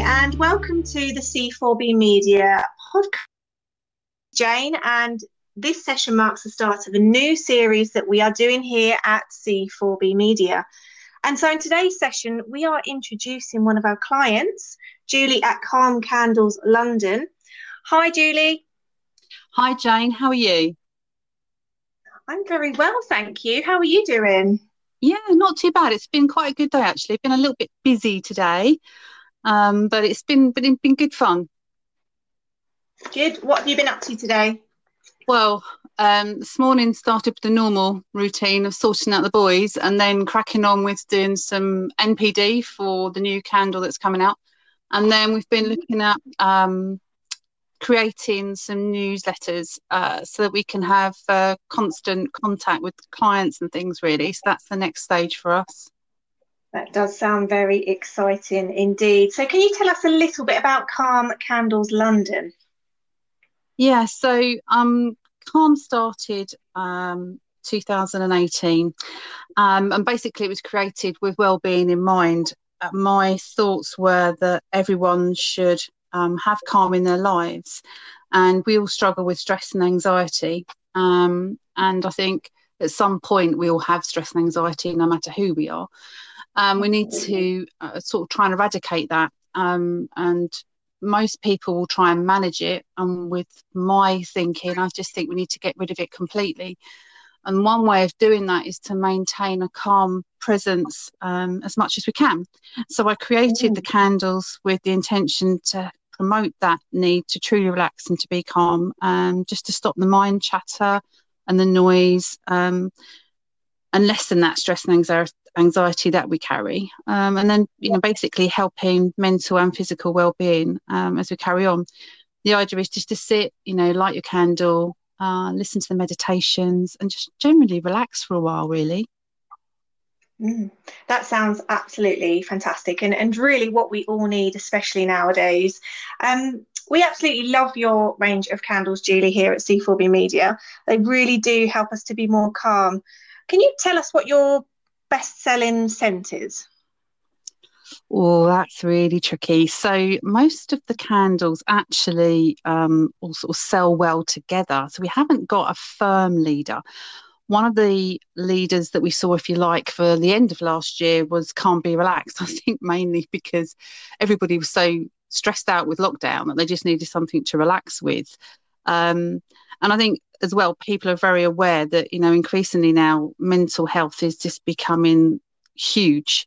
and welcome to the C4B Media podcast. Jane, and this session marks the start of a new series that we are doing here at C4B Media. And so, in today's session, we are introducing one of our clients, Julie at Calm Candles London. Hi, Julie. Hi, Jane. How are you? I'm very well, thank you. How are you doing? Yeah, not too bad. It's been quite a good day actually. Been a little bit busy today, um, but it's been but it's been good fun. Good. What have you been up to today? Well, um, this morning started with the normal routine of sorting out the boys, and then cracking on with doing some NPD for the new candle that's coming out, and then we've been looking at um, creating some newsletters uh, so that we can have uh, constant contact with clients and things really so that's the next stage for us that does sound very exciting indeed so can you tell us a little bit about calm candles london yeah so um calm started um 2018 um, and basically it was created with well-being in mind uh, my thoughts were that everyone should um, have calm in their lives. And we all struggle with stress and anxiety. Um, and I think at some point we all have stress and anxiety, no matter who we are. Um, we need to uh, sort of try and eradicate that. Um, and most people will try and manage it. And with my thinking, I just think we need to get rid of it completely. And one way of doing that is to maintain a calm presence um, as much as we can. So I created the candles with the intention to promote that need to truly relax and to be calm, um, just to stop the mind chatter and the noise, um, and lessen that stress and anxiety that we carry. Um, and then, you know, basically helping mental and physical well-being um, as we carry on. The idea is just to sit, you know, light your candle, uh, listen to the meditations, and just generally relax for a while, really. Mm, that sounds absolutely fantastic and, and really what we all need, especially nowadays. Um, we absolutely love your range of candles, Julie, here at C4B Media. They really do help us to be more calm. Can you tell us what your best selling scent is? Oh, that's really tricky. So most of the candles actually um, all sort of sell well together. So we haven't got a firm leader one of the leaders that we saw, if you like, for the end of last year was Calm Be Relaxed. I think mainly because everybody was so stressed out with lockdown that they just needed something to relax with. Um, and I think as well, people are very aware that, you know, increasingly now mental health is just becoming huge,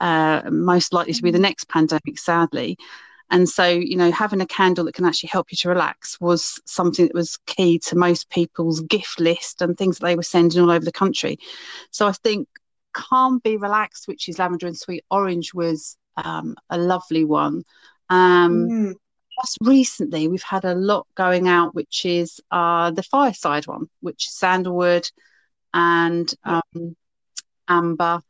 uh, most likely to be the mm. next pandemic, sadly. And so, you know, having a candle that can actually help you to relax was something that was key to most people's gift list and things that they were sending all over the country. So I think Calm Be Relaxed, which is lavender and sweet orange, was um, a lovely one. Um, mm. Just recently, we've had a lot going out, which is uh, the fireside one, which is sandalwood and um, amber,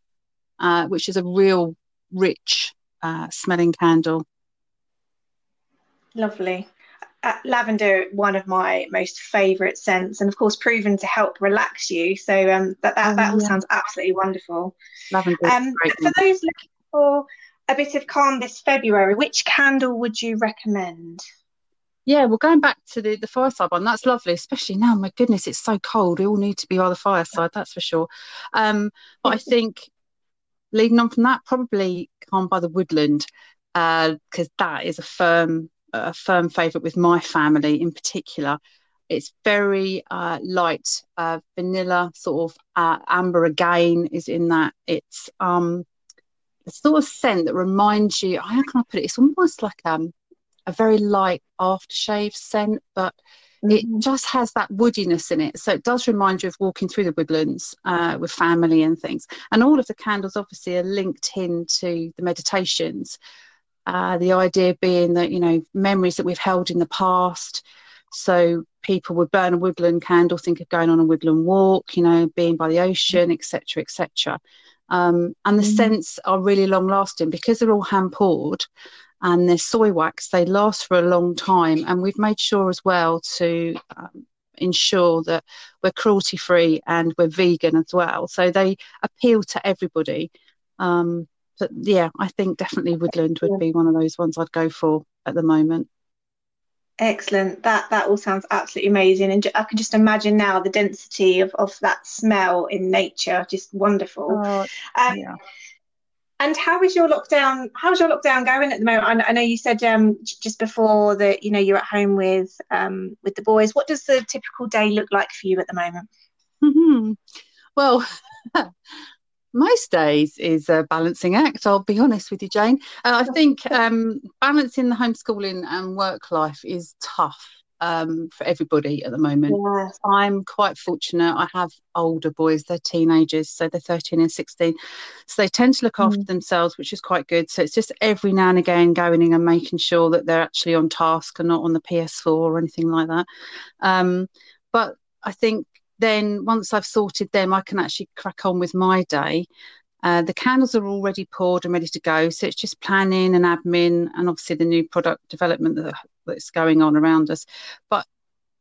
uh, which is a real rich uh, smelling candle. Lovely. Uh, lavender, one of my most favourite scents, and of course, proven to help relax you. So um, that that, that all yeah. sounds absolutely wonderful. Lavender. Um, for those looking for a bit of calm this February, which candle would you recommend? Yeah, well, going back to the, the fireside one, that's lovely, especially now. My goodness, it's so cold. We all need to be by the fireside, that's for sure. Um, but I think leading on from that, probably Calm by the Woodland, Uh, because uh, that is a firm a firm favourite with my family in particular. It's very uh, light, uh, vanilla, sort of uh, amber again is in that. It's um, a sort of scent that reminds you. How can I put it? It's almost like um, a very light aftershave scent, but mm-hmm. it just has that woodiness in it. So it does remind you of walking through the woodlands uh, with family and things. And all of the candles obviously are linked into the meditations. Uh, the idea being that, you know, memories that we've held in the past. So people would burn a woodland candle, think of going on a woodland walk, you know, being by the ocean, etc., etc. Um, and the mm. scents are really long lasting because they're all hand poured and they're soy wax. They last for a long time, and we've made sure as well to um, ensure that we're cruelty free and we're vegan as well. So they appeal to everybody. Um, but yeah, I think definitely Woodland would be one of those ones I'd go for at the moment. Excellent. That that all sounds absolutely amazing, and I can just imagine now the density of, of that smell in nature, just wonderful. Oh, um, yeah. And how is your lockdown? How's your lockdown going at the moment? I, I know you said um, just before that you know you're at home with um, with the boys. What does the typical day look like for you at the moment? Mm-hmm. Well, most days is a balancing act. I'll be honest with you, Jane. Uh, I think um, balancing the homeschooling and work life is tough um, for everybody at the moment. I'm quite fortunate. I have older boys, they're teenagers, so they're 13 and 16. So they tend to look after mm. themselves, which is quite good. So it's just every now and again going in and making sure that they're actually on task and not on the PS4 or anything like that. Um, but I think then once I've sorted them, I can actually crack on with my day. Uh, the candles are already poured and ready to go, so it's just planning and admin, and obviously the new product development that, that's going on around us. But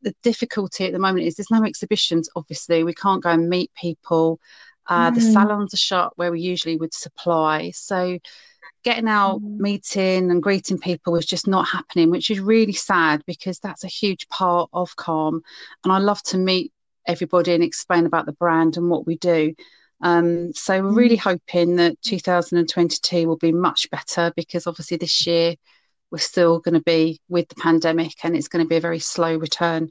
the difficulty at the moment is there's no exhibitions. Obviously, we can't go and meet people. Uh, mm. The salons are shut where we usually would supply, so getting out mm. meeting and greeting people is just not happening which is really sad because that's a huge part of calm and i love to meet everybody and explain about the brand and what we do. Um, so we're really mm. hoping that 2022 will be much better because obviously this year we're still going to be with the pandemic and it's going to be a very slow return.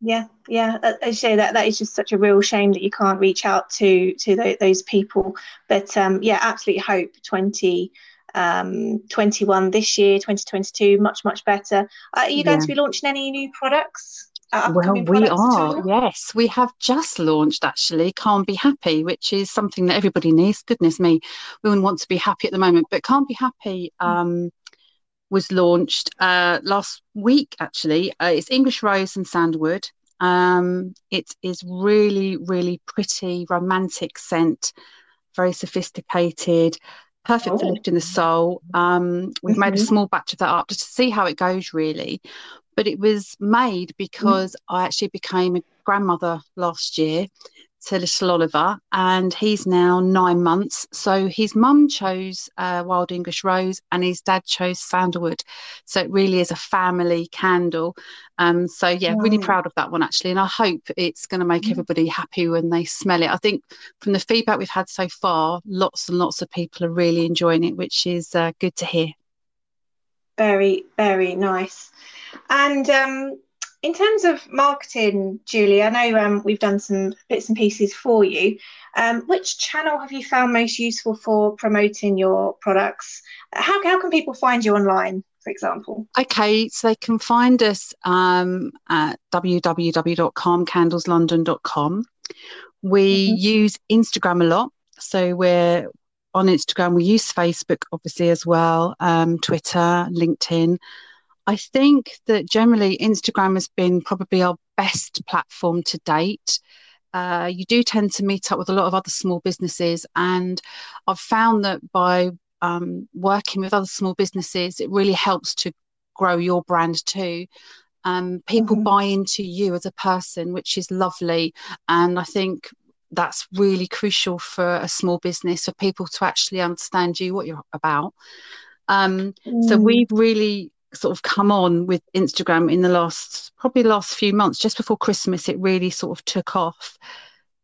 Yeah, yeah. You say, that that is just such a real shame that you can't reach out to to those people. But um, yeah, absolutely hope 20 um, 21 this year, 2022, much much better. Uh, are you going yeah. to be launching any new products? Well, we are. Yes, we have just launched actually Calm Be Happy, which is something that everybody needs. Goodness me, we wouldn't want to be happy at the moment, but Calm Be Happy hmm. um, was launched uh, last week actually. Uh, it's English Rose and Sandalwood. Um, it is really, really pretty, romantic scent, very sophisticated perfect oh. for lifting the soul. Um, we've mm-hmm. made a mm-hmm. small batch of that up just to see how it goes, really but it was made mm. because mm. I actually became a grandmother last year to little Oliver, and he's now nine months. So his mum chose uh, Wild English Rose, and his dad chose Sandalwood. So it really is a family candle. Um, so yeah, really proud of that one actually, and I hope it's going to make mm. everybody happy when they smell it. I think from the feedback we've had so far, lots and lots of people are really enjoying it, which is uh, good to hear. Very, very nice. And um, in terms of marketing, Julie, I know um, we've done some bits and pieces for you. Um, which channel have you found most useful for promoting your products? How, how can people find you online, for example? Okay, so they can find us um, at www.calmcandleslondon.com. We mm-hmm. use Instagram a lot. So we're on Instagram. We use Facebook, obviously, as well, um, Twitter, LinkedIn. I think that generally Instagram has been probably our best platform to date. Uh, you do tend to meet up with a lot of other small businesses, and I've found that by um, working with other small businesses, it really helps to grow your brand too. Um, people mm-hmm. buy into you as a person, which is lovely, and I think that's really crucial for a small business for people to actually understand you, what you're about. Um, mm. So we've really sort of come on with Instagram in the last probably last few months, just before Christmas, it really sort of took off.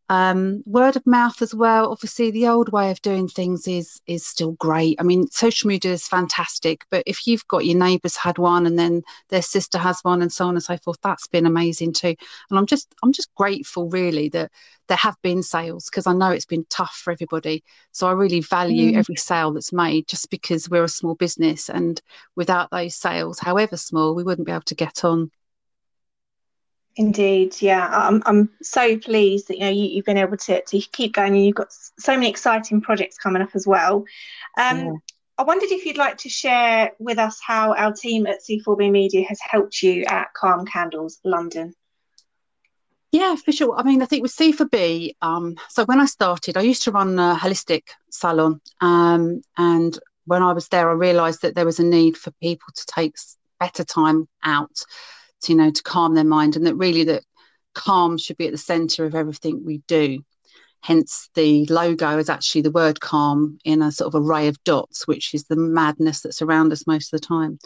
Um, word of mouth as well. Obviously, the old way of doing things is is still great. I mean, social media is fantastic, but if you've got your neighbours had one and then their sister has one and so on and so forth, that's been amazing too. And I'm just I'm just grateful really that there have been sales because I know it's been tough for everybody. So I really value mm. every sale that's made just because we're a small business and without those sales, however small, we wouldn't be able to get on. Indeed, yeah, I'm I'm so pleased that you know you, have been able to to keep going, and you've got so many exciting projects coming up as well. Um, yeah. I wondered if you'd like to share with us how our team at C4B Media has helped you at Calm Candles London. Yeah, for sure. I mean, I think with C4B, um, so when I started, I used to run a holistic salon, um, and when I was there, I realised that there was a need for people to take better time out you know, to calm their mind and that really that calm should be at the center of everything we do. hence the logo is actually the word calm in a sort of array of dots, which is the madness that's around us most of the time.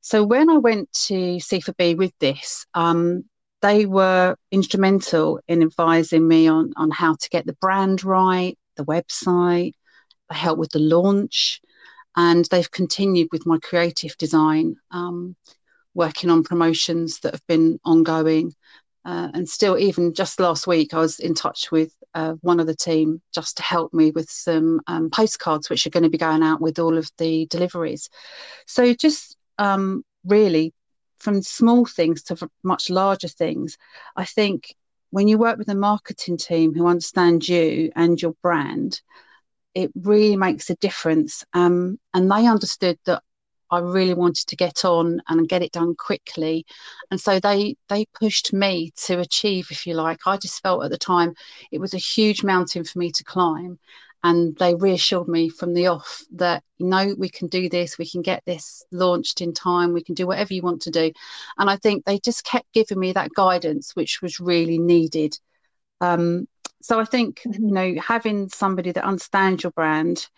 So when I went to C4B with this, um, they were instrumental in advising me on on how to get the brand right, the website. They helped with the launch, and they've continued with my creative design, um, working on promotions that have been ongoing. Uh, and still, even just last week, I was in touch with uh, one of the team just to help me with some um, postcards, which are going to be going out with all of the deliveries. So, just um, really from small things to much larger things. I think when you work with a marketing team who understand you and your brand, it really makes a difference. Um, and they understood that I really wanted to get on and get it done quickly, and so they they pushed me to achieve, if you like. I just felt at the time it was a huge mountain for me to climb, and they reassured me from the off that you know we can do this. We can get this launched in time. We can do whatever you want to do. And i think they just kept giving me that guidance which was really needed. Um, so i think mm-hmm. you know having somebody that understands your brand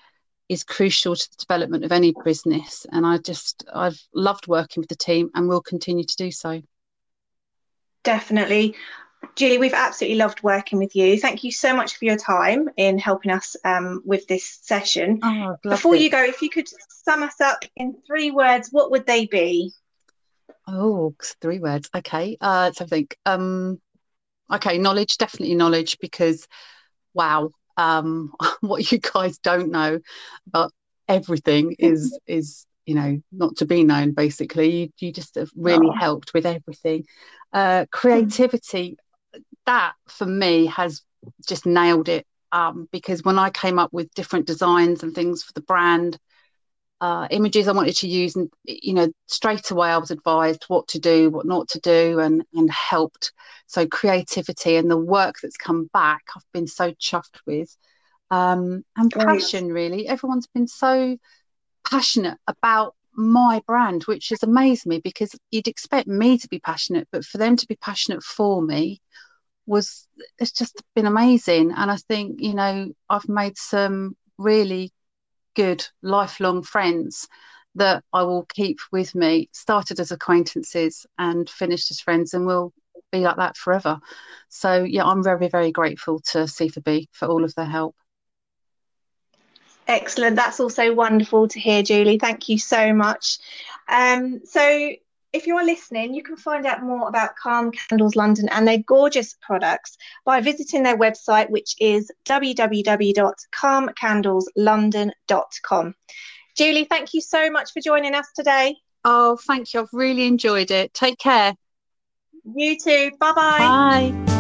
is crucial to the development of any business and i just i've loved working with the team and will continue to do so definitely Julie, we've absolutely loved working with you. Thank you so much for your time in helping us um, with this session. Oh, Before it. you go, if you could sum us up in three words, what would they be? Oh, three words. Okay. Uh, so I think, um, okay, knowledge, definitely knowledge, because wow, um, what you guys don't know about everything is is you know not to be known. Basically, you, you just have really oh. helped with everything. Uh, creativity that for me has just nailed it um, because when I came up with different designs and things for the brand, uh, images I wanted to use, and you know, straight away I was advised what to do, what not to do, and and helped. So creativity and the work that's come back, I've been so chuffed with, um, and passion. Really, everyone's been so passionate about my brand, which has amazed me because you'd expect me to be passionate, but for them to be passionate for me was it's just been amazing and i think you know i've made some really good lifelong friends that i will keep with me started as acquaintances and finished as friends and will be like that forever. So yeah i'm very very grateful to c4b for all of their help. Excellent. That's also wonderful to hear julie. Thank you so much. Um, so if you're listening, you can find out more about Calm Candles London and their gorgeous products by visiting their website, which is www.calmcandleslondon.com. Julie, thank you so much for joining us today. Oh, thank you. I've really enjoyed it. Take care. You too. Bye-bye. Bye.